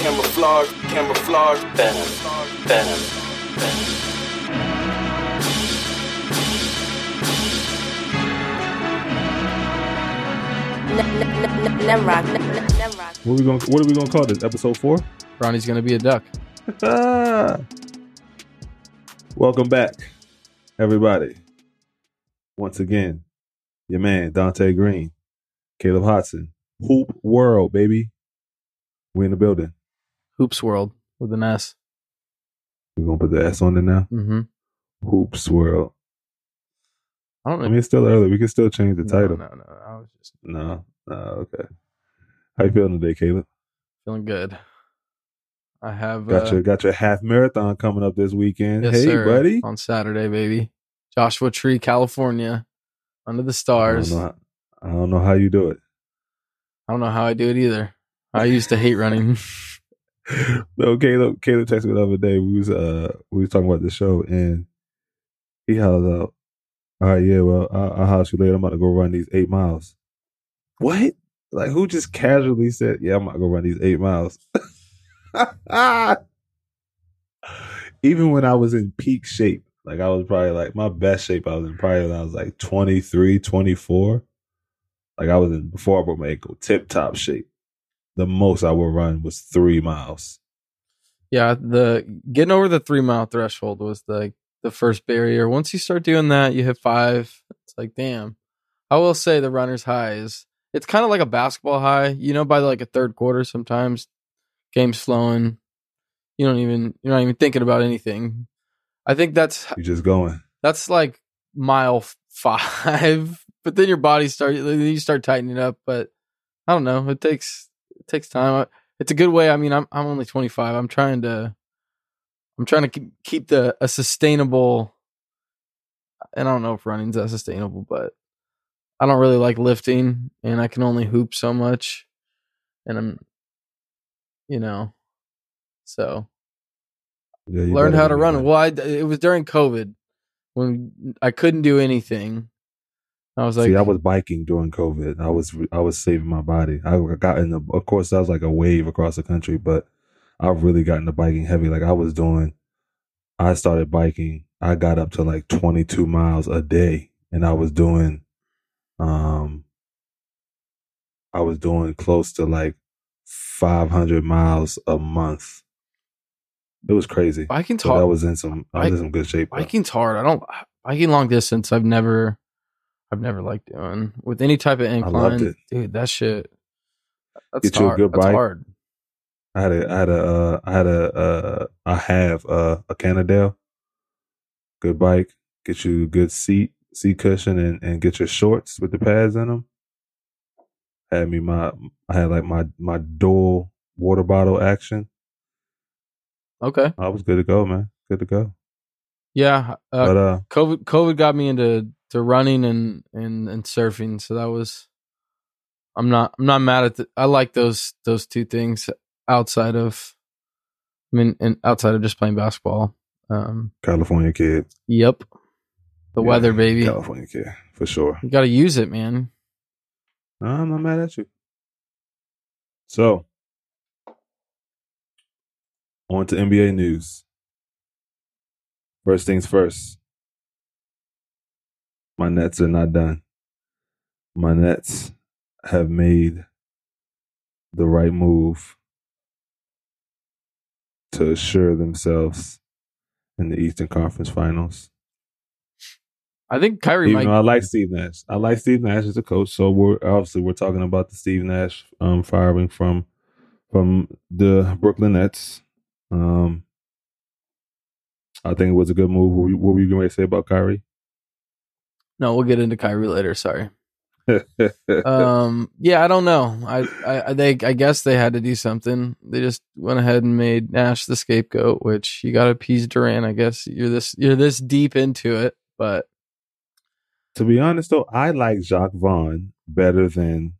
camouflage, camouflage, venom, venom, venom. Nemrock. Nemrock. What we going what are we gonna call this? Episode four? Ronnie's gonna be a duck. Welcome back, everybody. Once again, your man Donte Green, Caleb Hodson, Hoop World, baby. We in the building. Hoops World with an S. We're gonna put the S on it now. Mm-hmm. Hoops World. I don't know. I mean, it's still early. We can still change the no, title. No, no, I was just No, no, okay. How you feeling today, Caleb? feeling good. I have Got uh, your got your half marathon coming up this weekend. yes, hey, sir, buddy. on Saturday, baby. Joshua Tree, California, under the I stars. don't, know how, I don't know how you do it. I don't know how I do it either. I used to hate running. no, Caleb. Caleb texted me the other day. We was uh we was talking about the show, and he hollers out, "All right, yeah, well, I'll, I'll holler you later. I'm about to go run these eight miles." What? Like who just casually said, "Yeah, I'm about to go run these eight miles"? Even when I was in peak shape, like I was probably like my best shape, I was in probably when I was like 23, 24. Like I was in before I broke my ankle, tip top shape. The most I would run was three miles. yeah, the getting over the three mile threshold was the the first barrier. Once you start doing that, you hit five. It's like, damn. I will say the runner's high is it's kind of like a basketball high. You know, by like a third quarter, sometimes game's flowing. You don't even you're not even thinking about anything. I think that's you're just going. that's like mile five, but then your body start you start tightening up. But I don't know. It takes takes time. It's a good way. I mean, I'm I'm only 25. I'm trying to I'm trying to keep, keep the a sustainable. And I don't know if running's that sustainable, but I don't really like lifting, and I can only hoop so much, and I'm, you know, so Yeah, learned how to run. Well, I, it was during COVID when I couldn't do anything. I was like, See, I was biking during COVID. I was I was saving my body. I got in the. Of course, that was like a wave across the country, but I've really gotten to biking heavy. Like I was doing. I started biking. I got up to like 22 miles a day, and I was doing. Um. I was doing close to like 500 miles a month. It was crazy. biking's So I hard. was in some. I was in some good shape. Biking's hard. I don't biking long distance. I've never, I've never liked doing with any type of incline. dude. That shit. That's Get you a good That's bike. hard. I had a, I had a, uh, I had a, uh, I have uh, a Cannondale. Good bike. Get you a good seat, seat cushion, and and get your shorts with the pads in them. Had me my, I had like my my dual water bottle action. Okay. I was good to go, man. Good to go. Yeah. Uh, but uh, COVID COVID got me into to running and and and surfing. So that was I'm not I'm not mad at the, I like those those two things outside of I mean and outside of just playing basketball. Um California kid, yep. The Yeah, weather baby. California kid for sure. You got to use it, man. I'm not mad at you. So, on to NBA news. First things first. My Nets are not done. My Nets have made the right move to assure themselves in the Eastern Conference Finals. I think Kyrie Even might I like Steve Nash, I like Steve Nash as a coach. So we're obviously we're talking about the Steve Nash um, firing from from the Brooklyn Nets. Um, I think it was a good move. What were you, what were you going to say about Kyrie? No, we'll get into Kyrie later, sorry. um yeah i don't know I, I i they i guess they had to do something they just went ahead and made nash the scapegoat which you gotta appease durant i guess you're this you're this deep into it but to be honest, though, I like Jacque Vaughn better than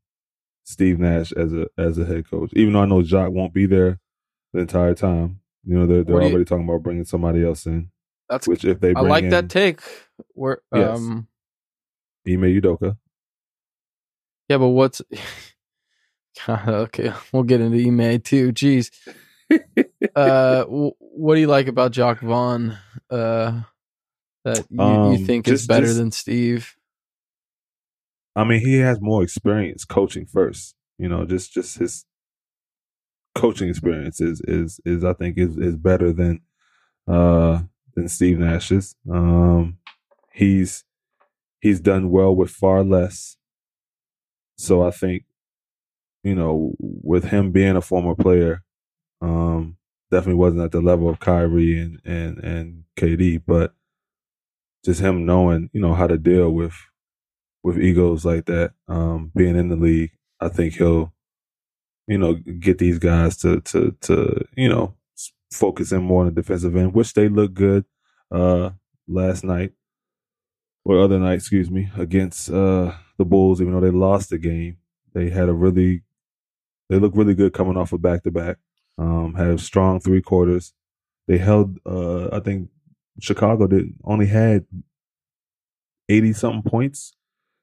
Steve Nash as a as a head coach. Even though I know Jacque won't be there the entire time. You know, they're they're What do you- already talking about bringing somebody else in. that's Which if they i like in that take where Yes. um Ime Udoka, yeah but what's God, okay we'll get into Ime too jeez uh, w- what do you like about Jacque Vaughn? Uh, that you, Um, you think is better just- than Steve? I mean, he has more experience coaching first. You know, just just his coaching experience is is is I think is is better than uh than Steve Nash's. Um, he's he's done well with far less. So I think, you know, with him being a former player, um, definitely wasn't at the level of Kyrie and and and KD, but just him knowing, you know, how to deal with with egos like that, um, being in the league, I think he'll, you know, get these guys to to to you know focus in more on the defensive end, which they look good uh last night or other night, excuse me, against uh the Bulls. Even though they lost the game, they had a really they look really good coming off a back to back. Um, had strong three quarters. They held. Uh, I think Chicago did only had eighty something points.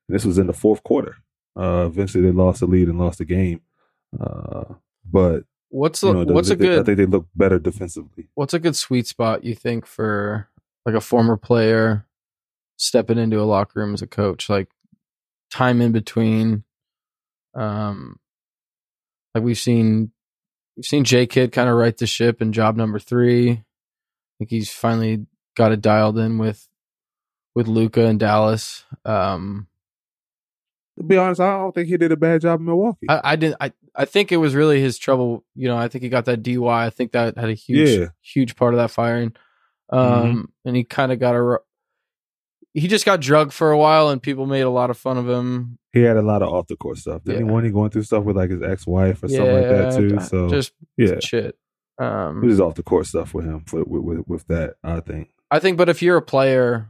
And this was in the fourth quarter. Uh, eventually, they lost the lead and lost the game. Uh, but What's you know, they- what's a they- I think they look better defensively. what's a good sweet spot you think for like a former player stepping into a locker room as a coach? Like time in between. Um, like we've seen we've seen J Kidd kind of right the ship in job number three. I think he's finally got it dialed in with with Luka and Dallas. Um, To be honest, I don't think he did a bad job in Milwaukee. I, I didn't. I I think it was really his trouble. You know, I think he got that DUI. I think that had a huge, Yeah. huge part of that firing. Um, and he kind of got a. He just got drugged for a while, and people made a lot of fun of him. he had a lot of off the court stuff. Didn't Yeah. he? He going through stuff with like his ex wife or something like that too. So just yeah, shit. Um, it was off the court stuff with him for, with, with with that. I think. I think, but if you're a player,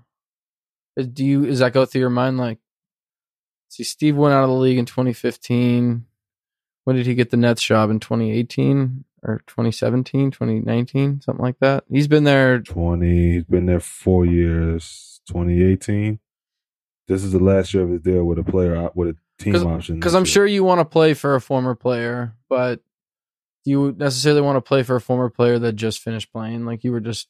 do you is that go through your mind? Like, see, Steve went out of the league in 2015. When did he get the Nets job in 2018 or 2017, 2019, something like that? He's been there. Twenty. He's been there four years. Twenty eighteen. This is the last year of his deal with a player uh, with a team option. Because I'm year. sure you want to play for a former player, but do you necessarily want to play for a former player that just finished playing? Like you were just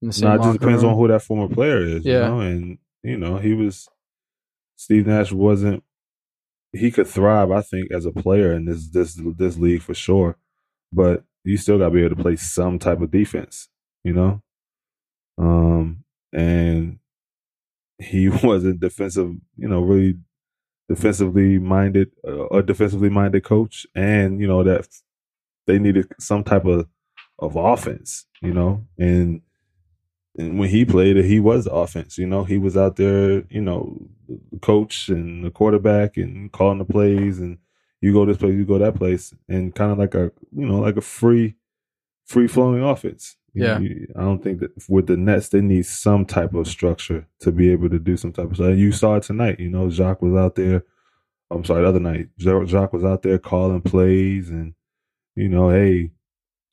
in the same. No, it just depends room? on who that former player is. Yeah. You know? And, you know, he was, Steve Nash wasn't, he could thrive, I think, as a player in this, this, this league for sure. But you still got to be able to play some type of defense, you know? Um, and he wasn't defensive, you know, really defensively minded, uh, a defensively minded coach. And, you know, that they needed some type of, of offense, you know? And, and when he played it, he was offense. You know, he was out there, you know, the coach and the quarterback and calling the plays and you go this place, you go that place, and kind of like a you know like a free, free flowing offense. You Yeah. know, you- I don't think that with the Nets they need some type of structure to be able to do some type of stuff. And you saw it tonight. You know, Jacque was out there. I'm sorry, the other night, Ja- Jacque was out there calling plays and you know, hey,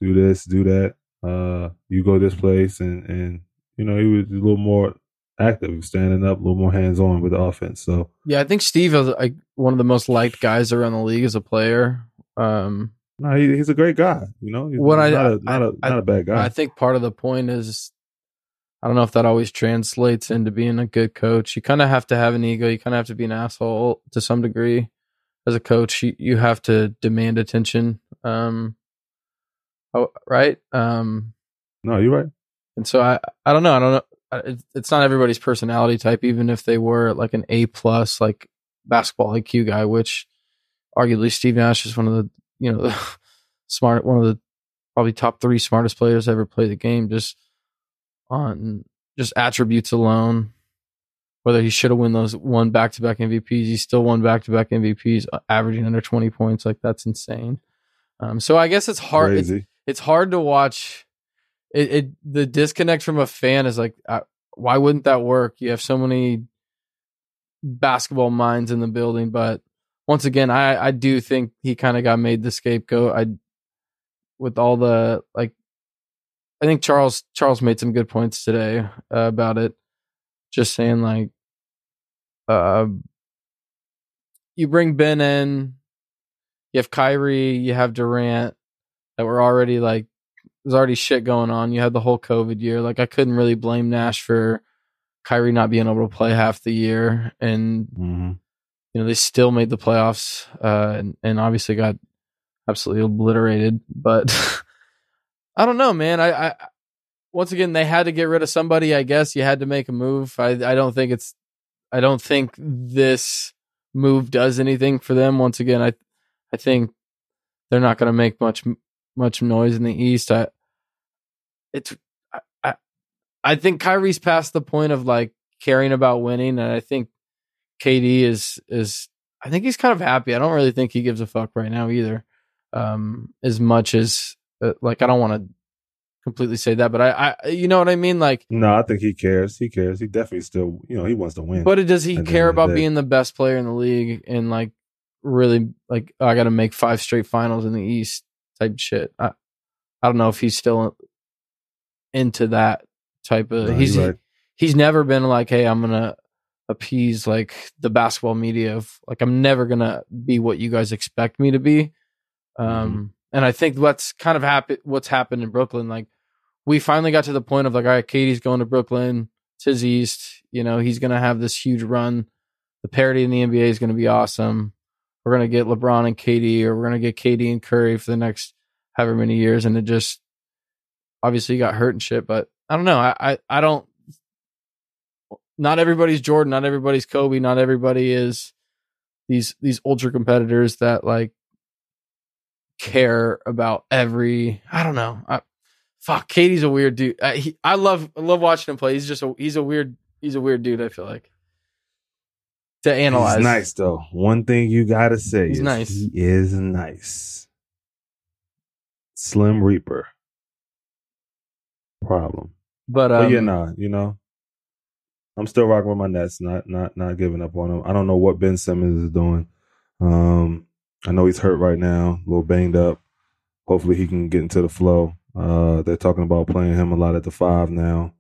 do this, do that. Uh, you go this place, and and you know he was a little more active, standing up, a little more hands on with the offense. So Yeah, I think Steve is like one of the most liked guys around the league as a player. Um, no, he, he's a great guy. You know, he's What I- not a not a I- not a bad guy. I think part of the point is, I don't know if that always translates into being a good coach. You kind of have to have an ego. You kind of have to be an asshole to some degree. As a coach, you, you have to demand attention. Um, oh, right. Um, no, you're right. and so I, I don't know. I don't know. It's not everybody's personality type, even if they were like an A plus, like basketball IQ guy, which arguably Steve Nash is one of the, you know, the smart, one of the probably top three smartest players ever play the game, just on just attributes alone. Whether he should have won those one back to back MVPs, he still won back to back MVPs, uh, averaging under twenty points. Like that's insane. Um, so I guess it's hard. It's, it's hard to watch. It, it the disconnect from a fan is like, uh, why wouldn't that work? You have so many basketball minds in the building, but once again, I I do think he kind of got made the scapegoat. I with all the like, I think Charles Charles made some good points today uh, about it. Just saying like, uh, you bring Ben in, you have Kyrie, you have Durant. that were already like there's already shit going on. You had the whole COVID year. Like I couldn't really blame Nash for Kyrie not being able to play half the year, and hmm you know they still made the playoffs, uh, and, and obviously got absolutely obliterated. But I don't know, man. I, I once again they had to get rid of somebody. I guess you had to make a move. I I don't think it's I don't think this move does anything for them. Once again, I I think they're not going to make much much noise in the East. I it's I, I think Kyrie's past the point of like caring about winning, and I think KD is is I think he's kind of happy. I don't really think he gives a fuck right now either. Um, as much as uh, like I don't want to completely say that, but I, I you know what I mean. Like, No, I think he cares. He cares. He definitely still, you know, he wants to win. but does he care about being the best player in the league and like really like oh, I got to make five straight finals in the East type shit? I I don't know if he's still into that type of. No, he's right. he's never been like, hey, I'm gonna appease like the basketball media of like I'm never gonna be what you guys expect me to be. Um, Mm-hmm. and I think what's kind of happened, what's happened in Brooklyn, like we finally got to the point of like, all right, KD's going to Brooklyn, it's his East, you know, he's gonna have this huge run. The parity in the NBA is gonna be awesome. We're gonna get LeBron and KD, or we're gonna get KD and Curry for the next however many years, and it just obviously he got hurt and shit. But I don't know. I I, I don't not everybody's Jordan, not everybody's Kobe, not everybody is these these ultra competitors that like care about every I don't know. I, fuck, KD's a weird dude. I, he, I love I love watching him play. He's just a he's a weird he's a weird dude. I feel like to analyze. He's nice though. One thing you gotta say He's is nice. he is nice. Slim Reaper. Problem. but um, but yeah, nah, you know. I'm still rocking with my Nets, not not not giving up on them. I don't know what Ben Simmons is doing. Um, I know he's hurt right now, a little banged up. Hopefully he can get into the flow. Uh, they're talking about playing him a lot at the five now.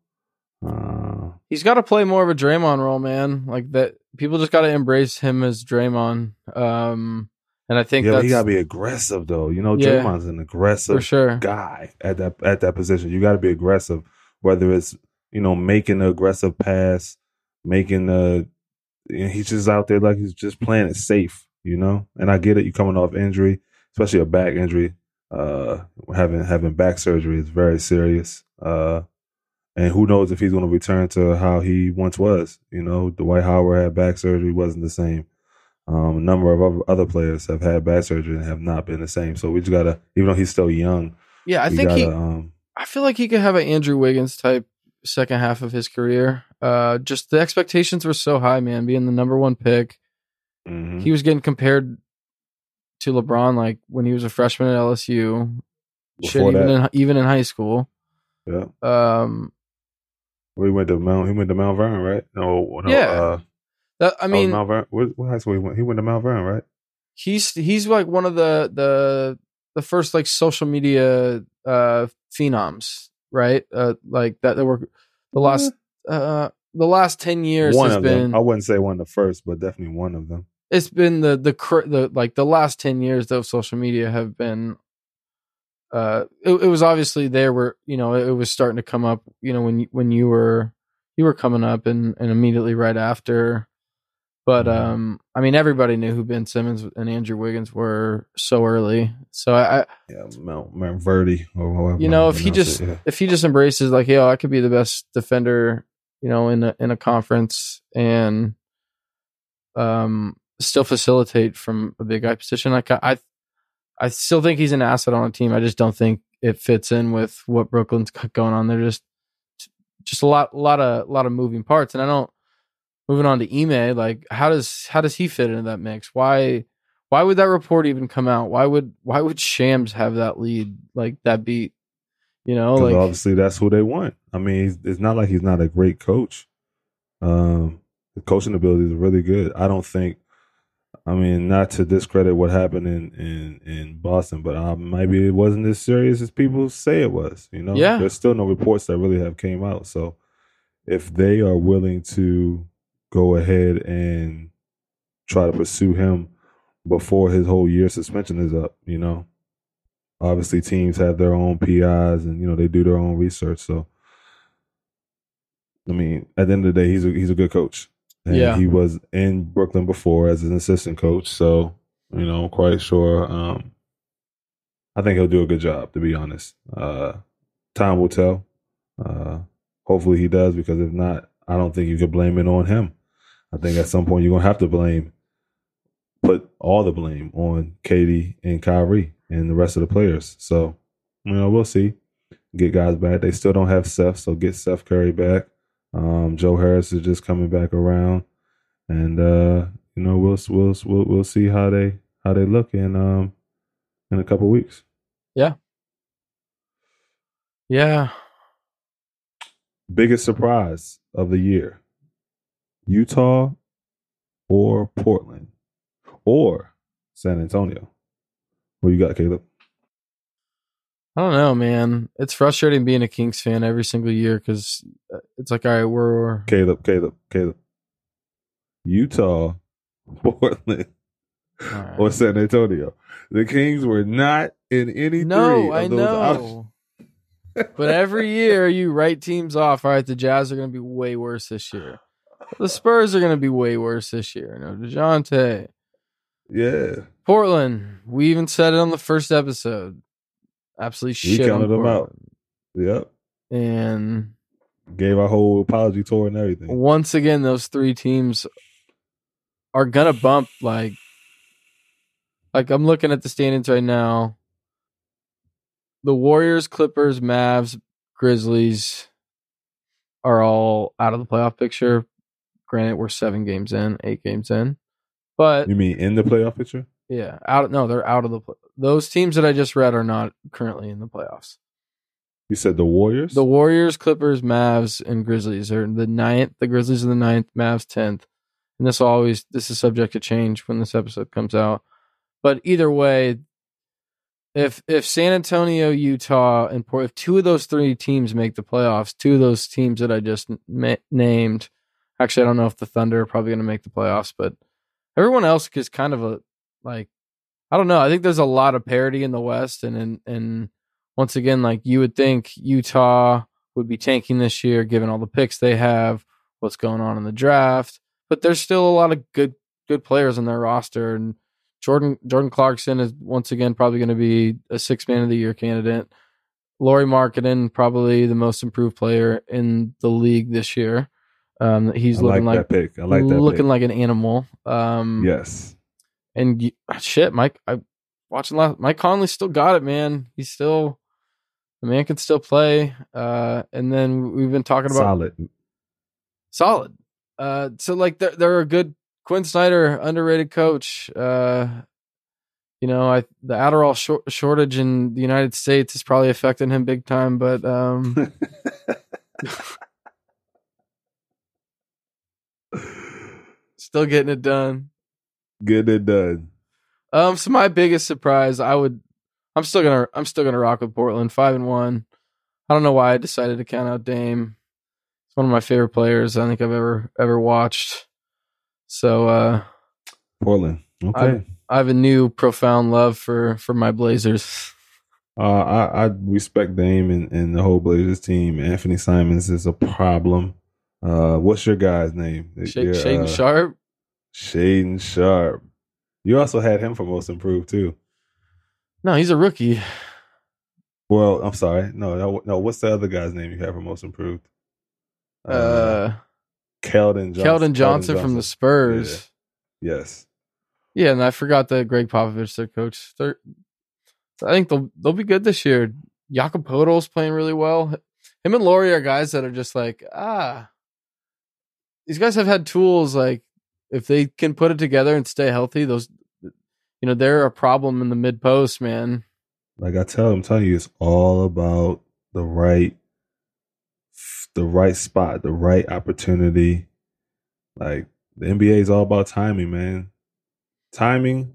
Uh, he's got to play more of a Draymond role, man. Like that, people just got to embrace him as Draymond. Um, and I think yeah, that's he gotta be aggressive though. You know, Yeah. Draymond's an aggressive sure. guy at that at that position. You got to be aggressive, whether it's you know making the aggressive pass, making the. You know, he's just out there like he's just playing it safe, you know. And I get it. You coming off injury, especially a back injury. Uh, having having back surgery is very serious. Uh, and who knows if he's going to return to how he once was. You know, Dwight Howard had back surgery, wasn't the same. Um, a number of other- players have had back surgery and have not been the same. So we just gotta, even though he's still young, Yeah, I think gotta, he. um, I feel like he could have an Andrew Wiggins type second half of his career. Uh, just the expectations were so high, man. Being the number one pick, mhm. he was getting compared to LeBron like when he was a freshman at LSU. Shit, even that. in even in high school. yeah, Um, we went to Mount. He went to Mount Vernon, right? No, no. Yeah. uh, that, I I mean, Mount Vernon. What, what high school he went? He went to Mount Vernon, right? he's he's like one of the the the first like social media uh phenoms, right? Uh, like that. That were the last uh the last ten years one has of been them. I wouldn't say one of the first, but definitely one of them. it's been the the the like the last 10 years of social media have been uh it, it was obviously there where you know it, was starting to come up you know when you, when you were you were coming up and and immediately right after but um i mean everybody knew who ben simmons and andrew wiggins were so early so i, I Yeah, Mount Mount Verdi or however. you know if he just it, yeah. if he just embraces like yo i could be the best defender you know in a in a conference and um still facilitate from a big guy position like i i, I still think he's an asset on a team i just don't think it fits in with what brooklyn's got going on they're just just a lot lot of lot of moving parts and i don't moving on to Ime, like how does how does he fit into that mix why why would that report even come out why would why would shams have that lead like that beat you know, like obviously that's who they want. I mean, he's, it's not like he's not a great coach. Um, the coaching ability is really good. I don't think. I mean, not to discredit what happened in in in Boston, but uh, maybe it wasn't as serious as people say it was. You know, Yeah. There's still no reports that really have came out. So, if they are willing to go ahead and try to pursue him before his whole year suspension is up, you know, obviously teams have their own PIs and you know they do their own research. So, I mean, at the end of the day, he's a, he's a good coach. And Yeah. he was in Brooklyn before as an assistant coach. So, you know, I'm quite sure. Um, I think he'll do a good job. To be honest, uh, time will tell. Uh, hopefully he does because if not, I don't think you could blame it on him. I think at some point you're gonna have to blame, put all the blame on KD and Kyrie and the rest of the players. So, you know, we'll see. Get guys back. They still don't have Seth, so get Seth Curry back. Um, Joe Harris is just coming back around, and uh, you know we'll we'll we'll we'll see how they how they look in um in a couple weeks. Yeah. Yeah. Biggest surprise of the year: Utah or Portland or San Antonio. What you got, Caleb? I don't know, man. It's frustrating being a Kings fan every single year because uh, it's like, all right, we're Caleb, Caleb, Caleb. Utah, Portland, right. or San Antonio. The Kings were not in any three. no, of I those options. know. but every year you write teams off. All right, the Jazz are going to be way worse this year. The Spurs are going to be way worse this year. No, Dejounte. Yeah, Portland. We even said it on the first episode. Absolutely We shit on counted them out. Yep. And Gave our whole apology tour and everything. once again, those three teams are gonna bump like like I'm looking at the standings right now. The Warriors, Clippers, Mavs, Grizzlies are all out of the playoff picture. Granted, we're seven games in, eight games in. But You mean in the playoff picture? yeah, out no, they're out of the pl- those teams that I just read are not currently in the playoffs. You said the Warriors. The Warriors, Clippers, Mavs, and Grizzlies are the ninth. The Grizzlies are the ninth, Mavs tenth. And this always this is subject to change when this episode comes out. But either way, if if San Antonio, Utah, and Port, if two of those three teams make the playoffs, two of those teams that I just ma- named, actually, I don't know if the Thunder are probably going to make the playoffs, but everyone else is kind of a like I don't know. I think there's a lot of parity in the West, and and and once again, like you would think Utah would be tanking this year, given all the picks they have, what's going on in the draft. But there's still a lot of good good players on their roster, and Jordan Jordan Clarkson is once again probably going to be a six man of the year candidate. Lauri Markkanen, probably the most improved player in the league this year. Um, he's I looking like, that pick. I like that. looking pick. like an animal. Um, yes. and you, shit, Mike, I watching last. Mike Conley still got it, man. He's still the man can still play. Uh, and then we've been talking about Solid. solid. Uh, so like they're they're a good Quin Snyder, underrated coach. Uh, you know, I the Adderall shor- shortage in the United States is probably affecting him big time, but um, still getting it done. Get it done. Um, so my biggest surprise, I would, I'm still gonna, I'm still gonna rock with Portland, five and one. I don't know why I decided to count out Dame. He's one of my favorite players I think I've ever ever watched. So uh, Portland. Okay. I have a new profound love for for my Blazers. Uh, I, I respect Dame and, and the whole Blazers team. Anfernee Simons is a problem. Uh, what's your guy's name? Sha- Shaedon uh, Sharpe. Shaedon Sharpe. You also had him for most improved too. No, he's a rookie. Well, I'm sorry. No, no, no. What's the other guy's name you have for most improved? Uh, Keldon Johnson. Keldon Johnson from the Spurs. Yes. Yeah, and I forgot that Gregg Popovich, their coach. They're, I think they'll they'll be good this year. Jakob Poeltl's playing really well. Him and Lauri are guys that are just like ah. These guys have had tools like if they can put it together and stay healthy, those you know they're a problem in the mid post, man. Like I tell I'm telling you, it's all about the right, the right spot, the right opportunity. Like the NBA is all about timing, man. Timing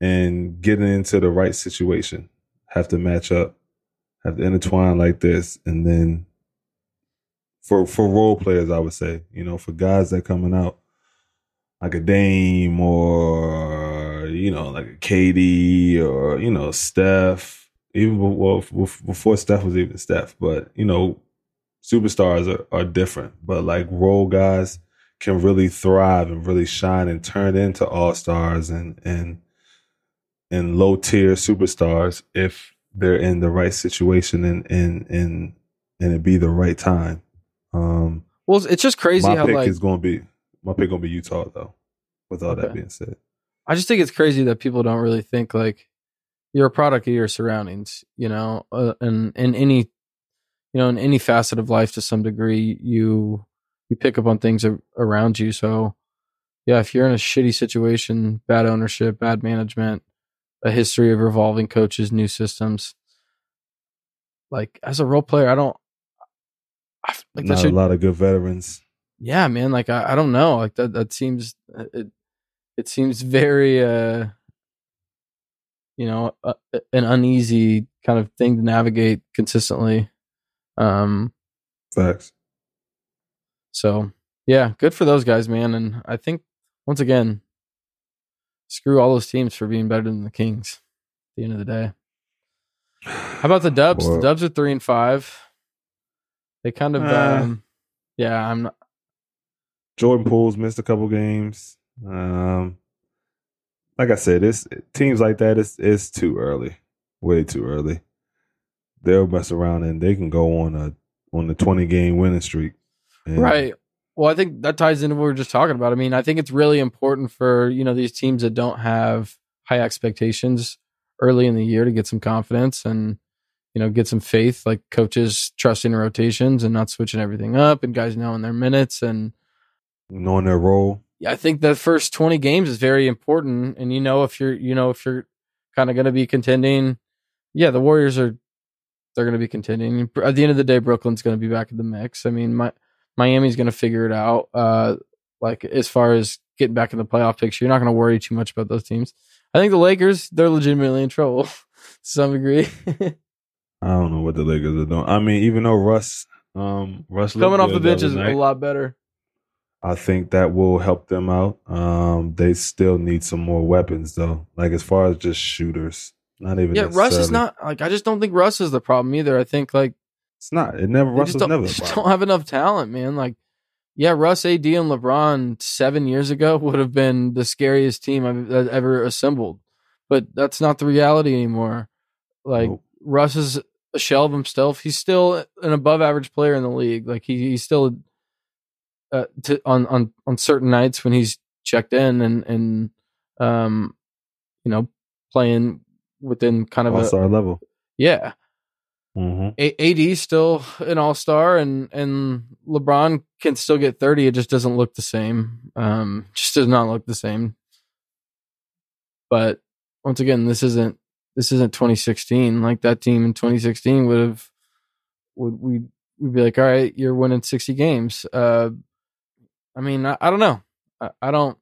and getting into the right situation have to match up, have to intertwine like this, and then for for role players, I would say, you know, for guys that coming out like a Dame or you know like a KD or you know Steph even before, before Steph was even Steph. But you know, superstars are, are different. But like role guys can really thrive and really shine and turn into all stars and and and low tier superstars if they're in the right situation and and and and it be the right time. Um, Well, it's just crazy my how pick like is going to be my pick going to be Utah though. With all that being said, I just think it's crazy that people don't really think like you're a product of your surroundings, you know, uh, and in any, you know, in any facet of life to some degree, you you pick up on things around you. So, yeah, if you're in a shitty situation, bad ownership, bad management, a history of revolving coaches, new systems, like as a role player, I don't. I, like not should, a lot of good veterans. yeah, man. Like I, I don't know. Like that. That seems it. It seems very, uh you know, uh, an uneasy kind of thing to navigate consistently. Um. Facts. So yeah, good for those guys, man. And I think once again, screw all those teams for being better than the Kings. At the end of the day. How about the Dubs? Well- the Dubs are three and five. They kind of, Uh. um, yeah. I'm not. Jordan Poole's missed a couple games. Um, like I said, it's teams like that. It's it's too early, way too early. They'll mess around and they can go on a on the twenty game winning streak. Right. Well, I think that ties into what we were just talking about. I mean, I think it's really important for, you know, these teams that don't have high expectations early in the year to get some confidence and, you know, get some faith, like coaches trusting rotations and not switching everything up and guys knowing their minutes. And knowing their role. yeah, I think the first 20 games is very important. And, you know, if you're, you know, if you're kind of going to be contending, yeah, the Warriors are, they're going to be contending. At the end of the day, Brooklyn's going to be back in the mix. I mean, my, Miami's going to figure it out. Uh, like as far as getting back in the playoff picture, you're not going to worry too much about those teams. I think the Lakers, they're legitimately in trouble to some degree. I don't know what the Lakers are doing. I mean, even though Russ, um, Russ Coming off the bench is a lot better. I think that will help them out. Um, they still need some more weapons though. Like as far as just shooters, not even. Yeah, Russ is not like I just don't think Russ is the problem either. I think like It's not. It never. Russ was never. just don't have enough talent, man. Like, yeah, Russ, AD, and LeBron seven years ago would have been the scariest team I've I've ever assembled, but that's not the reality anymore. Like Nope. Russ is a shell of himself. He's still an above average player in the league. Like he, he's still uh, to, on on on certain nights when he's checked in and and um you know playing within kind of All a star level. yeah hmm a- AD still an all star, and and LeBron can still get thirty. It just doesn't look the same. Um, just does not look the same. But once again, this isn't this isn't 2016. Like that team in 2016 would have would we we'd be like, all right, you're winning 60 games. Uh, I mean, I, I don't know. I, I don't.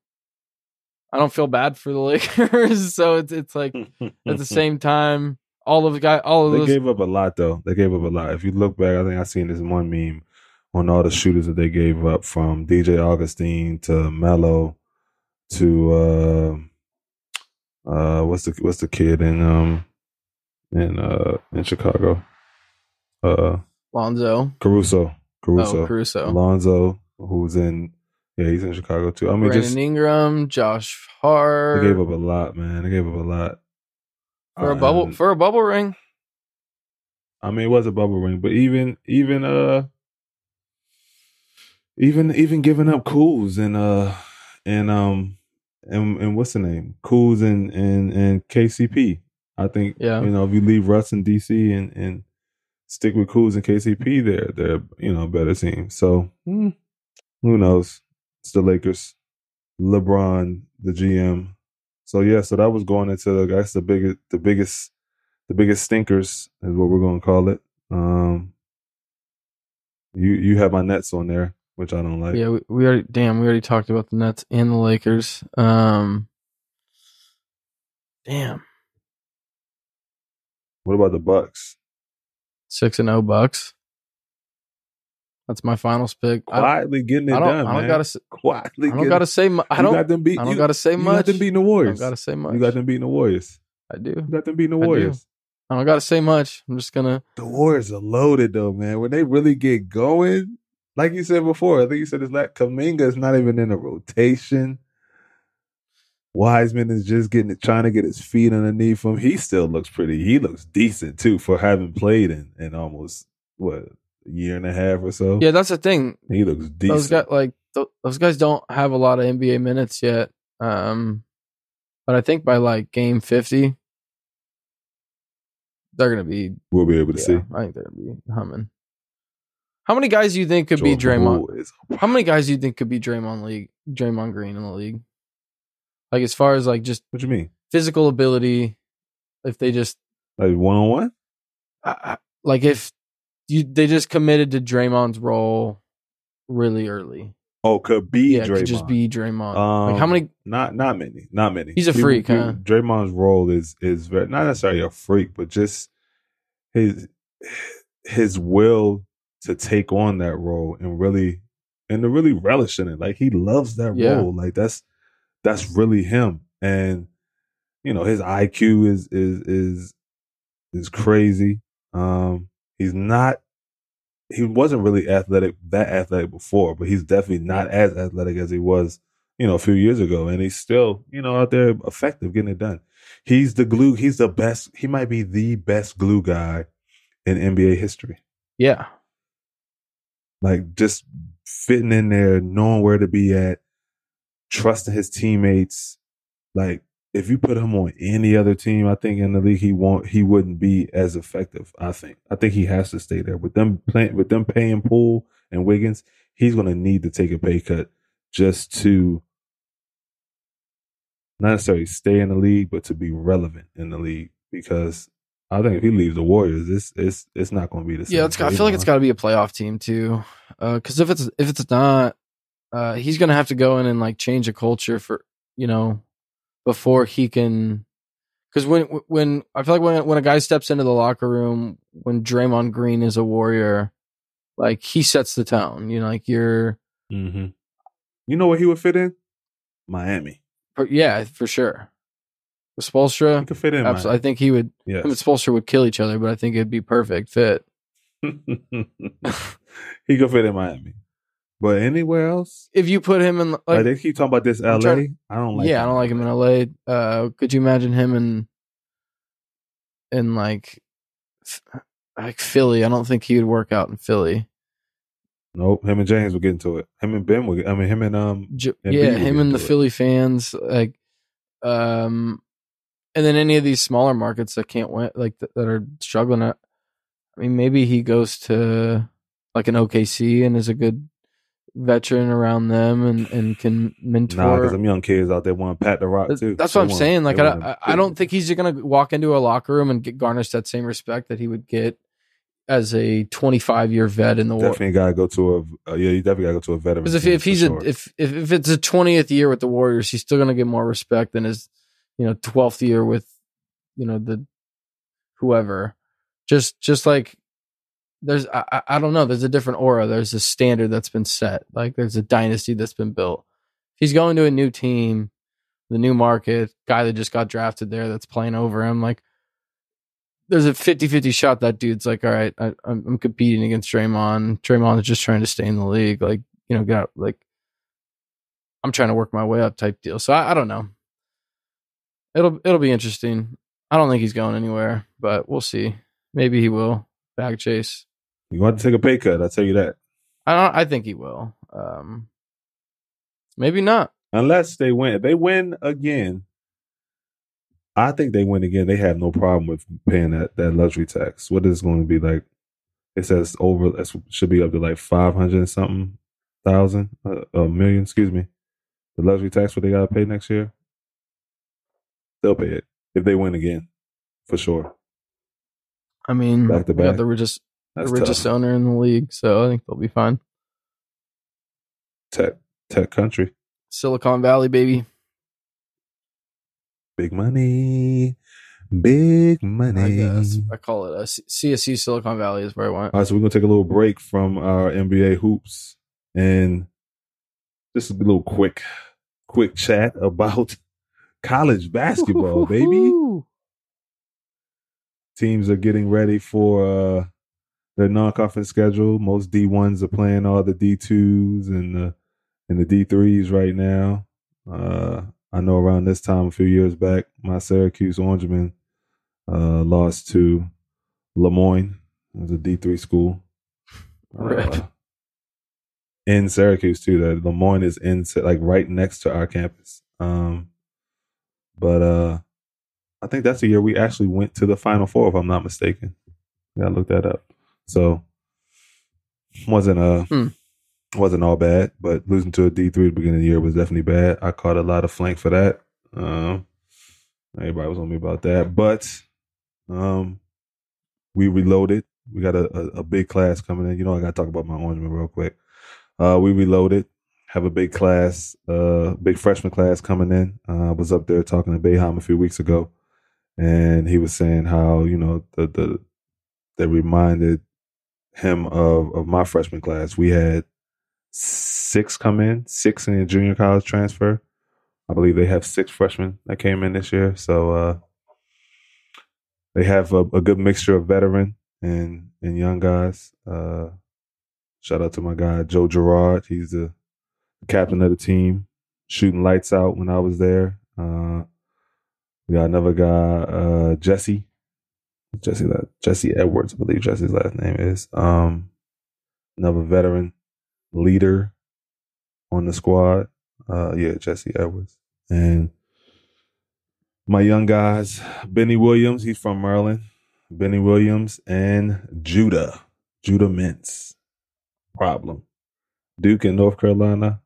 I don't feel bad for the Lakers, so it's it's like at the same time, all of the guy, all of They those gave up a lot though. They gave up a lot. If you look back, I think I seen this one meme on all the shooters that they gave up from DJ Augustin to Melo to uh uh what's the what's the kid in um in uh in Chicago? Uh Lonzo. Caruso. Caruso. Oh, Caruso. Alonzo, who's in yeah, he's in Chicago too. I mean Brandon just Ingram, Josh Hart. they gave up a lot, man. They gave up a lot. for a bubble for a bubble ring. I mean, it was a bubble ring, but even even uh even even giving up Kuz and uh and um and and what's the name? Kuz and and and KCP. I think Yeah. you know if you leave Russ in DC and and stick with Kuz and KCP, they're they're you know better team. So hmm, who knows? It's the Lakers, LeBron, the GM. So yeah, so that was going into I guess the biggest the biggest the biggest stinkers is what we're going to call it. Um, you you have my Nets on there, which I don't like. Yeah, we, we already damn, we already talked about the Nets and the Lakers. Um Damn. What about the Bucks? Six and oh bucks. That's my finals pick. I, Quietly getting it I done, I don't man. gotta. Quietly, I don't gotta say. Mu- I don't. got them beat. I don't you, gotta say you much. got them beating the Warriors. I don't gotta say much. You got them beating the Warriors. I do. You got them beating the I do. Warriors. I don't got to say much. I'm just gonna. The Warriors are loaded though, man. When they really get going, like you said before, I think you said it's like Kuminga is not even in a rotation. Wiseman is just getting trying to get his feet underneath him. He still looks pretty. He looks decent too for having played in in almost what a year and a half or so. Yeah, that's the thing. he looks decent. Those guys, like th- those guys, don't have a lot of NBA minutes yet. Um, but I think by like game fifty, they're gonna be. we'll be able to Yeah, see. I think they're gonna be humming. How many guys do you think could be Jordan Draymond? Is- How many guys do you think could be Draymond league, Draymond Green in the league? Like as far as like just What you mean? physical ability, if they just Like one on one? Like if you they just committed to Draymond's role really early. Oh, could be yeah, Draymond. could just be Draymond. Um, like how many? Not not many. Not many. He's a freak, huh? Draymond's role is is very not necessarily a freak, but just his his will to take on that role and really and to really relish in it. Like he loves that Yeah. role. Like that's that's really him. And you know, his IQ is is is is crazy. Um he's not he wasn't really athletic that athletic before, but he's definitely not as athletic as he was, you know, a few years ago. And he's still, you know, out there effective getting it done. He's the glue, he's the best, he might be the best glue guy in NBA history. Yeah, Like just fitting in there, knowing where to be at, trusting his teammates. Like if you put him on any other team, I think in the league he won't he wouldn't be as effective. I think. I think he has to stay there. With them playing with them paying Poole and Wiggins, he's gonna need to take a pay cut just to not necessarily stay in the league, but to be relevant in the league. Because I think if he leaves the Warriors, it's it's it's not gonna be the same. yeah. It's got, I feel like it's got to be a playoff team too. Because if it's if it's not, uh, he's gonna have to go in and like change a culture for you know before he can. Because when when I feel like when when a guy steps into the locker room, when Draymond Green is a warrior, like he sets the tone. You know, like you're Mm-hmm. You know where he would fit in? Miami. for- yeah for sure. With He Spoelstra, could fit in. absolutely. I think he would. Miami. Him and Spoelstra would kill each other, but I think it'd be perfect fit. He could fit in Miami. But anywhere else? If you put him in like, Like, they keep talking about this LA. I'm I don't like yeah, I don't like him in LA. Uh, could you imagine him in in like like Philly? I don't think he would work out in Philly. Nope. Him and James will get into it. Him and Ben will get I mean him and um J- And yeah, him and the it. Philly fans, like, um, and then any of these smaller markets that can't win, like that, that are struggling. At, I mean, maybe he goes to like an OKC and is a good veteran around them and and can mentor. nah, because them young kids out there want to pat the rock too. That's They what I'm want- saying. Like, I, I, I don't think he's going to walk into a locker room and get garnish that same respect that he would get as a 25 year vet in the war. definitely gotta go to a uh, yeah, you definitely gotta go to a veteran. Because if if he's sure. a, if, if if it's a 20th year with the Warriors, he's still going to get more respect than his you know 12th year with you know the whoever. Just just like there's I, I- don't know. There's a different aura. There's a standard that's been set. Like there's a dynasty that's been built. He's going to a new team, the new market, guy that just got drafted there that's playing over him. Like there's a 50-50 shot that dude's like, all right, I, I'm, competing against Draymond. Draymond is just trying to stay in the league. Like you know, get out, like I'm trying to work my way up type deal. So I, I don't know. It'll it'll be interesting. I don't think he's going anywhere, but we'll see. Maybe he will bag chase. you want to take a pay cut, I'll tell you that. I don't. I think he will. Um, maybe not. Unless they win. If they win again, I think they win again. They have no problem with paying that, that luxury tax. What is it going to be like? It says over, it should be up to like 500 and something thousand, uh, a million, excuse me. The luxury tax, what they got to pay next year? They'll pay it if they win again, for sure. I mean, Back to back. the richest, That's the richest tough. owner in the league, so I think they'll be fine. Tech, tech country. Silicon Valley, baby. Big money. Big money. I guess I call it a C- CSU Silicon Valley is where I went. All right, so we're gonna take a little break from our NBA hoops and just a little quick, quick chat about college basketball, baby. Teams are getting ready for uh, their non-conference schedule. Most D ones are playing all the D twos and the and the D threes right now. Uh, I know around this time a few years back, my Syracuse Orangemen uh, lost to Le Moyne. It was a D three school. Rip. Uh, in Syracuse too. That Le Moyne is in like right next to our campus. Um, but uh, I think that's the year we actually went to the Final Four, if I'm not mistaken. Yeah, look that up. So wasn't uh Hmm. wasn't all bad, but losing to a D three at the beginning of the year was definitely bad. I caught a lot of flank for that. Um, everybody was on me about that, but um, we reloaded. We got a, a, a big class coming in. You know, I got to talk about my Orangeman real quick. Uh, we reloaded. Have a big class, uh, big freshman class coming in. Uh, I was up there talking to Boeheim a few weeks ago, and he was saying how you know the the they reminded him of of my freshman class. We had six come in, six in junior college transfer. I believe they have six freshmen that came in this year. So uh, they have a, a good mixture of veteran and and young guys. Uh, shout out to my guy Joe Girard. He's the captain of the team, shooting lights out when I was there. Uh, we got another guy, uh, Jesse. Jesse Jesse Edwards, I believe Jesse's last name is. Um, another veteran leader on the squad. Uh, yeah, Jesse Edwards. And my young guys, Benny Williams, he's from Maryland. Benny Williams and Judah, Judah Mintz. Problem. Duke and North Carolina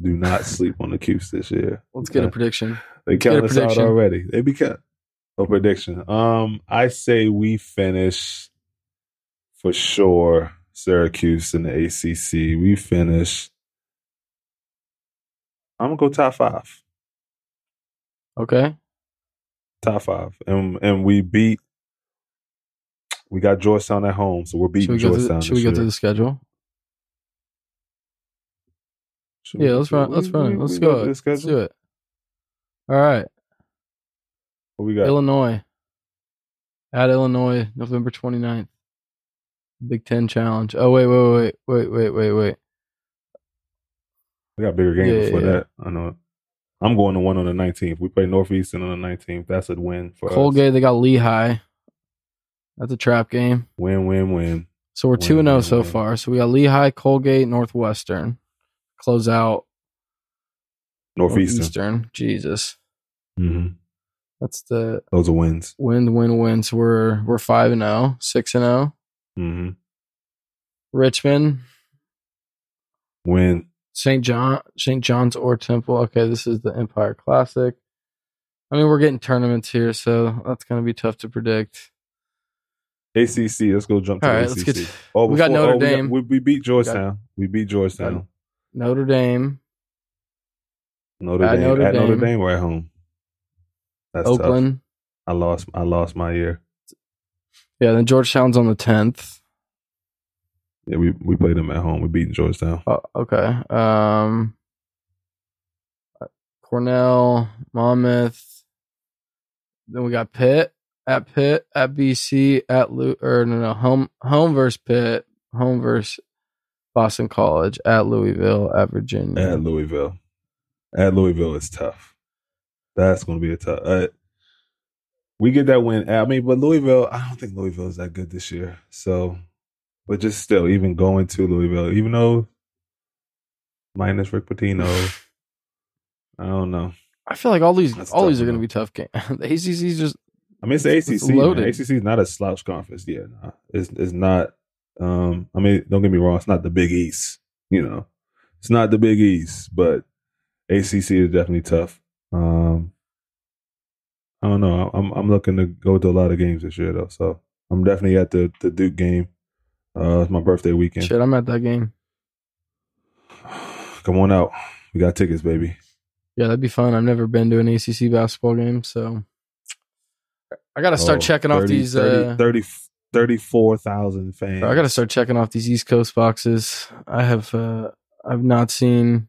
do not sleep on the Cuse this year. Let's get a prediction. They count us out already. They be cut. A prediction. Um, I say we finish for sure. Syracuse in the ACC. We finish. I'm gonna go top five. Okay. Top five, and and we beat. We got Georgetown at home, so we're Should beating we go through, Georgetown. should we go through the schedule? Should Yeah, let's run. Let's run. Let's go. Let's do it. All right. What we got? Illinois. At Illinois, November 29th. Big Ten Challenge. Oh, wait, wait, wait, wait, wait, wait, wait. We got bigger games Yeah, before yeah. that. I know. I'm going to one on the 19th. We play Northeastern on the 19th. That's a win for us. Colgate, they got Lehigh. That's a trap game. Win, win, win. So we're Win, 2 and 0 so win. far. So we got Lehigh, Colgate, Northwestern. Close out Northeastern. Northeastern. Jesus. hmm That's the Those are wins. win, win, wins. So we're we're 5 and 0, 6 and 0. hmm Richmond, Win. St. John, St. John's or Temple. Okay, this is the Empire Classic. I mean, we're getting tournaments here, so that's going to be tough to predict. ACC. Let's go jump to All the right, ACC. let's get. oh, we got before- Notre oh, we got- Dame. We, we beat Georgetown. We beat Georgetown. Notre Dame, Notre At Dame. Notre at Notre Dame. Dame or at home. That's tough. Oakland. I lost. I lost my year. Yeah, then Georgetown's on the 10th. Yeah, we we played them at home. We beat Georgetown. Oh, okay. Um, Cornell, Monmouth. Then we got Pitt at Pitt at BC at Lou or no no home home versus Pitt home versus Boston College at Louisville at Virginia. At Louisville. At Louisville is tough. That's going to be a tough. Uh, we get that win. I mean, but Louisville. I don't think Louisville is that good this year. So, but just still, even going to Louisville, even though minus Rick Pitino, I don't know. I feel like all these That's all these are going to be tough games. the ACC's just I mean, it's the ACC. ACC is not a slouch conference. Yeah, nah. it's it's not. Um, I mean, don't get me wrong. It's not the Big East. You know, it's not the Big East, but ACC is definitely tough. Um, I don't know. I'm I'm looking to go to a lot of games this year though, so I'm definitely at the the Duke game. Uh, it's my birthday weekend. shit. I'm at that game. Come on out. We got tickets, baby. Yeah, that'd be fun. I've never been to an ACC basketball game, so I got to start Oh, checking off these. 30 uh, 30 34,000 fans. I got to start checking off these East Coast boxes. I have uh I've not seen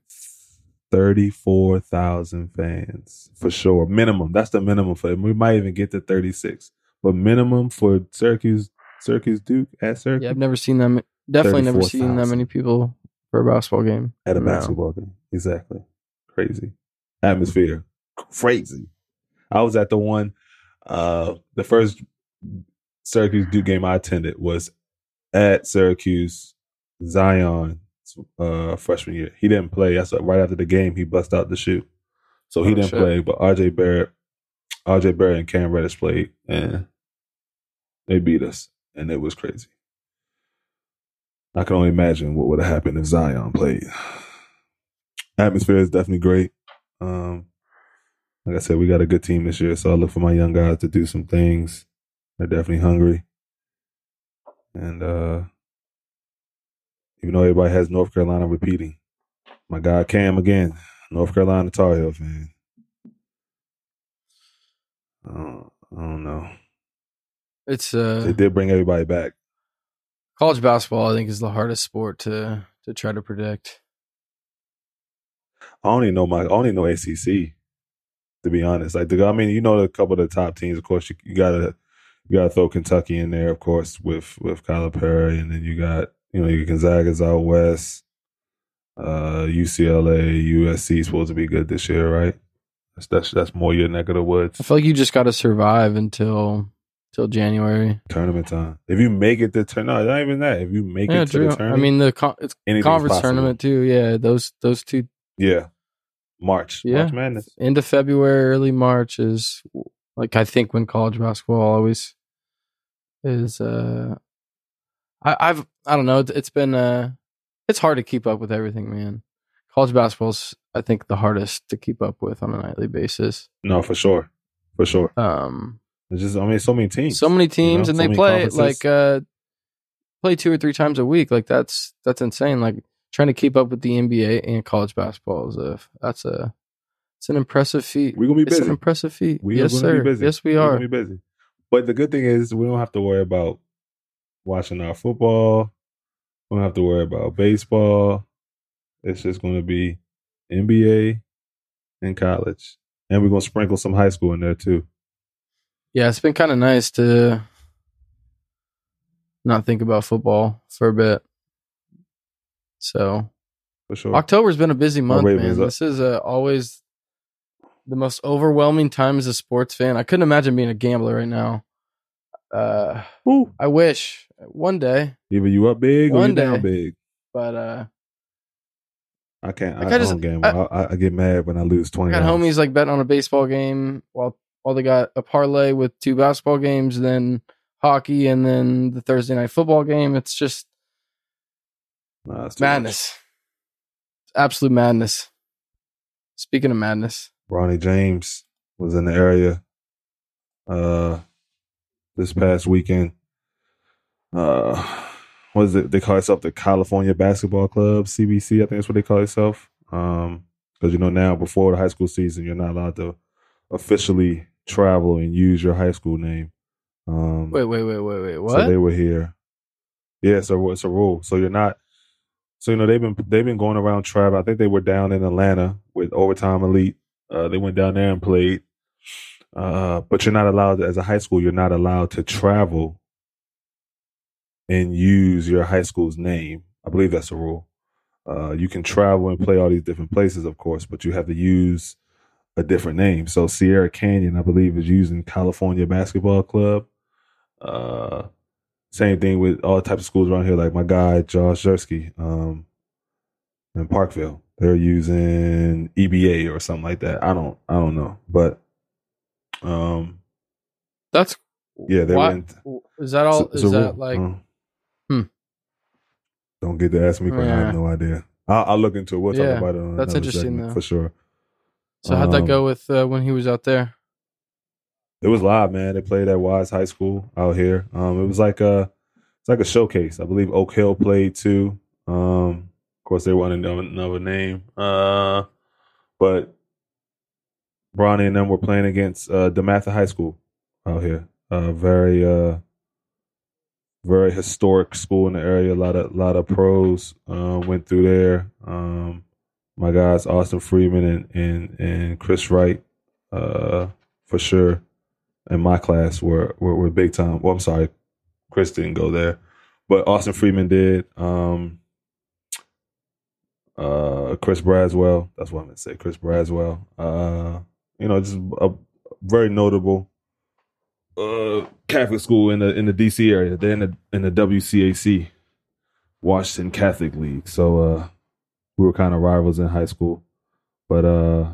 34,000 fans for sure. Minimum. That's the minimum for them. We might even get to 36. but minimum for Syracuse, Syracuse Duke at Syracuse Yeah, I've never seen them. Definitely never seen that many people for a basketball game. at a No. basketball game. Exactly, crazy atmosphere, crazy. I was at the one, uh, the first Syracuse Duke game I attended was at Syracuse Zion uh, freshman year. He didn't play. That's right after the game. He bust out the shoe, so he Oh, didn't shit. play. But RJ Barrett, RJ Barrett and Cam Reddish played, and they beat us, and it was crazy. I can only imagine what would have happened if Zion played. Atmosphere is definitely great. Um, like I said, we got a good team this year, so I look for my young guys to do some things. They're definitely hungry, and uh, even though everybody has North Carolina repeating, my guy Cam again, North Carolina Tar Heel fan. I don't, I don't know. It's uh, They did bring everybody back. college basketball. I think is the hardest sport to to try to predict. I only know my I only know ACC. To be honest, like the, I mean, you know, a couple of the top teams. Of course, you, you gotta you gotta throw Kentucky in there, of course, with with Perry, and then you got you know your Gonzaga's out west. Uh, UCLA, USC is supposed to be good this year, right? That's that's, that's more your neck of the woods. I feel like you just got to survive until till January. tournament time. If you make it to turn, no, not even that. If you make Yeah, it to true. the tournament, I mean the con- it's conference possible. tournament too. Yeah, those those two Yeah, March, Yeah. March Madness. end of February, early March is like I think when college basketball always is. uh I, I've I don't know. It's, it's been uh it's hard to keep up with everything, man. College basketball's I think the hardest to keep up with on a nightly basis. No, for sure, for sure. Um, It's just, I mean, so many teams. so many teams, know, and so they play like uh play two or three times a week. Like that's that's insane. Like trying to keep up with the NBA and college basketball is a that's a it's an impressive feat. We're gonna be busy. It's an impressive feat. We yes, are sir. be busy. Yes, we are. We're gonna be busy. But the good thing is, we don't have to worry about watching our football. We don't have to worry about baseball. It's just going to be NBA and college, and we're going to sprinkle some high school in there too. Yeah, it's been kind of nice to not think about football for a bit. So For sure. October's been a busy month, man. This is uh, always the most overwhelming time as a sports fan. I couldn't imagine being a gambler right now. Uh, Woo. I wish one day, Either you up big or One you down day. big. but uh, I can't. Like, I, I just- don't gamble. I, I, get mad when I lose twenty. I twenty. got homies like betting on a baseball game while while they got a parlay with two basketball games, then hockey, and then the Thursday night football game. It's just Nah, it's much. madness. It's absolute madness. Speaking of madness, Bronny James was in the area uh this past weekend. Uh what is it? They call itself the California Basketball Club, CBC, I think that's what they call itself. Um because you know now before the high school season you're not allowed to officially travel and use your high school name. Um wait, wait, wait, wait, wait. so they were here. Yeah, so it's a rule. So you're not. So you know they've been they've been going around travel. I think they were down in Atlanta with Overtime Elite. Uh, they went down there and played. Uh, but you're not allowed as a high school. You're not allowed to travel and use your high school's name. I believe that's a rule. Uh, you can travel and play all these different places, of course, but you have to use a different name. So Sierra Canyon, I believe, is using California Basketball Club. Uh, same thing with all types of schools around here, like my guy Josh Zersky, um, in Parkville. They're using EBA or something like that. I don't, I don't know, but um, That's yeah, they why- went. Is that all? it's is a that rule. like? Uh, Hmm. Don't get to ask me because I have no idea. I'll, I'll look into it. We'll Yeah, talk about it. On that's interesting, segment though. for sure. So how'd that Um, go with uh, when he was out there? It was live, man. They played at Wise High School out here. Um, it was like a, it's like a showcase. I believe Oak Hill played too. Um, of course, they wanted another, name. Uh, but Bronny and them were playing against uh, DeMatha High School out here. Uh, very, uh, very historic school in the area. A lot of, lot of pros uh, went through there. Um, my guys Austin Freeman and and and Chris Wright, uh, for sure in my class were were, were big time. Well, I'm sorry, Chris didn't go there, but Austin Freeman did. Um, uh, Chris Braswell. That's what I'm gonna say. Chris Braswell. Uh, you know, just a very notable uh Catholic school in the in the DC area. They're in the in the WCAC, Washington Catholic League. So uh we were kind of rivals in high school. But uh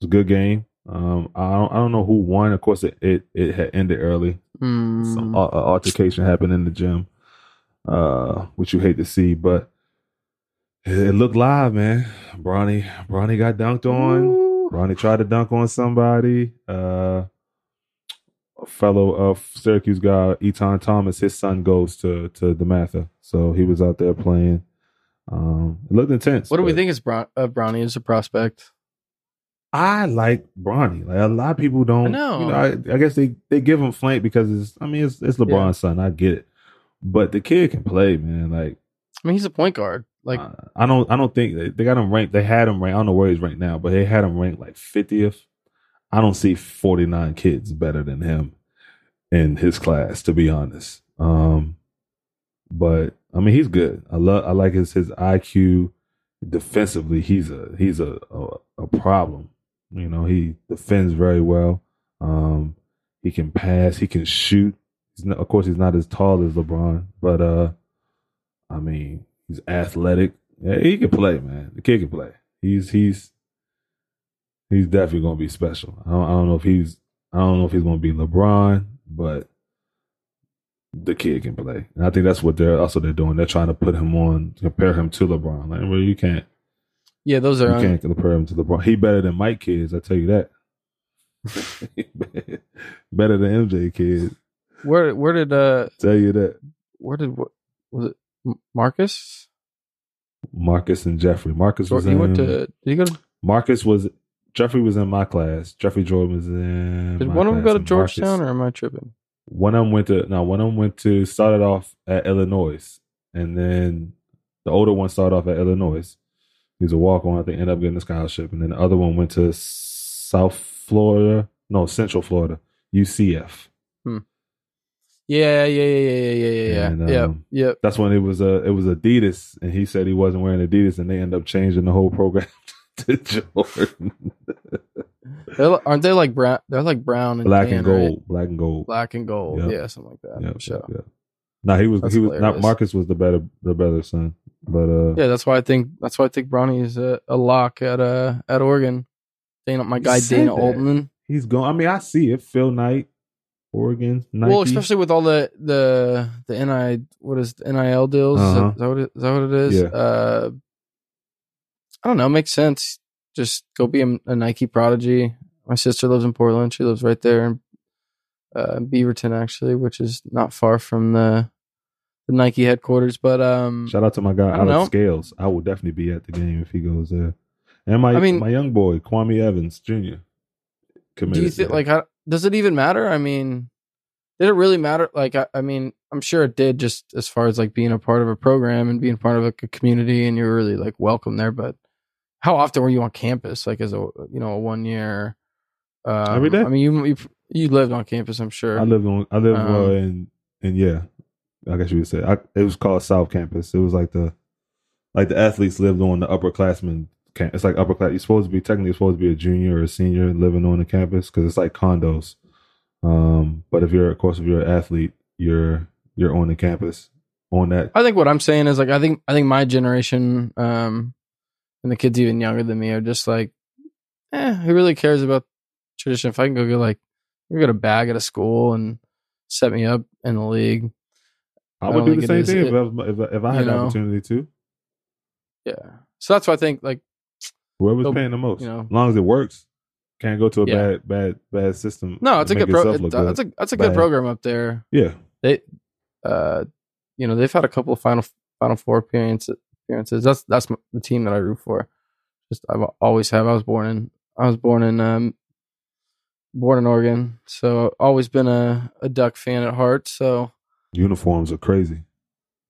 it was a good game. Um I don't I don't know who won. Of course it it, it had ended early. Mm. Some uh, altercation happened in the gym. Uh which you hate to see, but it, looked live, man. Bronny Bronny got dunked on. Ooh. Bronny tried to dunk on somebody. Uh, a fellow of Syracuse guy, Etan Thomas, his son goes to to DeMatha, so he was out there playing. Um, it looked intense. What do we think is Bron- of Bronny as a prospect? I like Bronny. Like a lot of people don't. I know. You know I, I guess they they give him flank because it's. I mean, it's it's LeBron's son. I get it, but the kid can play, man. Like I mean, he's a point guard. Like, Uh, I don't I don't think they, they got him ranked. They had him ranked. I don't know where he's ranked now, but they had him ranked like fiftieth. I don't see forty nine kids better than him in his class, to be honest. Um, but I mean, he's good. I love. I like his his IQ. Defensively, he's a he's a a, a problem. You know, he defends very well. Um, he can pass. He can shoot. Not, of course, he's not as tall as LeBron, but uh, I mean, he's athletic. Yeah, he can play, man. The kid can play. He's he's he's definitely gonna be special. I don't, I don't know if he's I don't know if he's gonna be LeBron, but the kid can play. And I think that's what they're also they're doing. They're trying to put him on, compare him to LeBron. Like, well, you can't yeah, those are you un- can't compare him to LeBron. He better than Mike kids. I tell you that. better than MJ kids. where where did uh Tell you that. where did what was it M- Marcus? Marcus and Jeffrey. Marcus was He in. went to did he go to Marcus was Jeffrey was in my class. Jeffrey Jordan was in. did one of them go to Georgetown Marcus- or am I tripping? One of them went to no. One of them went to started off at Illinois, and then the older one started off at Illinois. He's a walk on. I think ended up getting a scholarship, and then the other one went to South Florida, no Central Florida, UCF. Yeah, hmm. Yeah, yeah, yeah, yeah, yeah, yeah, yeah. And, yep, um, yep. That's when it was uh, it was Adidas, and he said he wasn't wearing Adidas, and they ended up changing the whole program to Jordan, they're, aren't they like brown? They're like brown and black tan, and right? gold, black and gold. black and gold. Yep. Yeah, something like that. Yep, Sure. yep. No, he was That's he was not. Marcus was the better the better son, but uh, Yeah, that's why I think that's why I think Bronny is a, a lock at uh at Oregon. Dana, my guy Dana that. Altman. he's going. I mean, I see it. Phil Knight, Oregon, Nike. Well, especially with all the the the NI what is the NIL deals? Is that- Uh-huh. Is, that what it, is that what it is? Yeah. Uh, I don't know. Makes sense. Just go be a, a Nike prodigy. My sister lives in Portland. She lives right there in uh, Beaverton, actually, which is not far from the the Nike headquarters. But um, Shout out to my guy Alex know. Scales. I will definitely be at the game if he goes there. And my I mean- my young boy Kwame Evans Jr. do you think like how, does it even matter? I mean, did it really matter? Like, I, I mean, I'm sure it did, just as far as like being a part of a program and being part of like a community, and you're really like welcome there. But how often were you on campus? Like as a you know a one year. Um, Every day. I mean, you you you lived on campus, I'm sure. I lived on I lived Um, uh, in in yeah, I guess you would say I, it was called South Campus. It was like the like the athletes lived on the upperclassmen. It's like upper class. You're supposed to be technically supposed to be a junior or a senior living on the campus because it's like condos. Um, but if you're of course if you're an athlete, you're you're on the campus on that. I think what I'm saying is like I think I think my generation, um, and the kids even younger than me are just like, eh, who really cares about tradition? If I can go get like, go get a bag at a school and set me up in the league, I I would do the same it thing if, it- I was, if, if I had the opportunity to. yeah. So that's why I think like Whoever's So, paying the most, you know. as long as it works. Can't go to a Yeah. bad bad bad system. no, it's a good pro. look That's a that's a good program up there. yeah. They, uh, you know, they've had a couple of final final four appearances. Appearances. That's that's the team that I root for. Just I've always have. I was born in I was born in um born in Oregon, so always been a a Duck fan at heart. So Uniforms are crazy.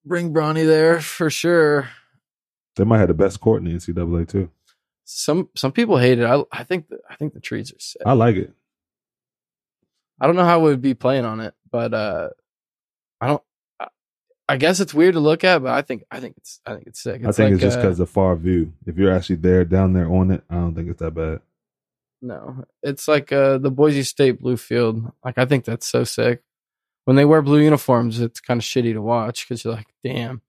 bring Bronny there for sure. They might have the best court in the NCAA too. Some some people hate it. I I think the, I think the trees are sick. I like it. I don't know how we'd be playing on it, but uh, I don't. I- I guess it's weird to look at, but I think I think it's I think it's sick. I think like, it's just uh, because the far view. If you're actually there, down there on it, I don't think it's that bad. No, it's like uh, the Boise State blue field. Like I think that's so sick. When they wear blue uniforms, it's kind of shitty to watch because you're like, damn.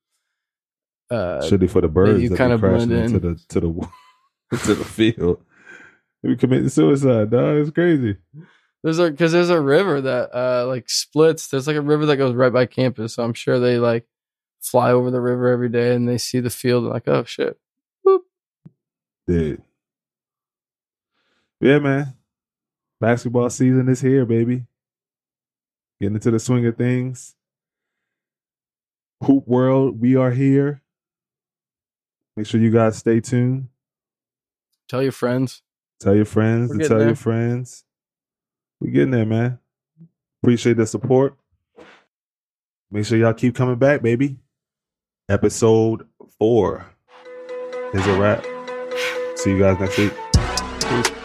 Uh, Shitty for the birds you kinda be blend into in. the to the into the field. They be committing suicide, dog. It's crazy. there's a because there's a river that uh like splits. There's like a river that goes right by campus. So I'm sure they like fly over the river every day and they see the field and like, oh shit. Dude. Yeah, man. Basketball season is here, baby. Getting into the swing of things. Hoop World, we are here. Make sure you guys stay tuned. Tell your friends. Tell your friends We're to tell there. your friends. We getting there, man. Appreciate the support. Make sure y'all keep coming back, baby. Episode four is a wrap. See you guys next week. Peace.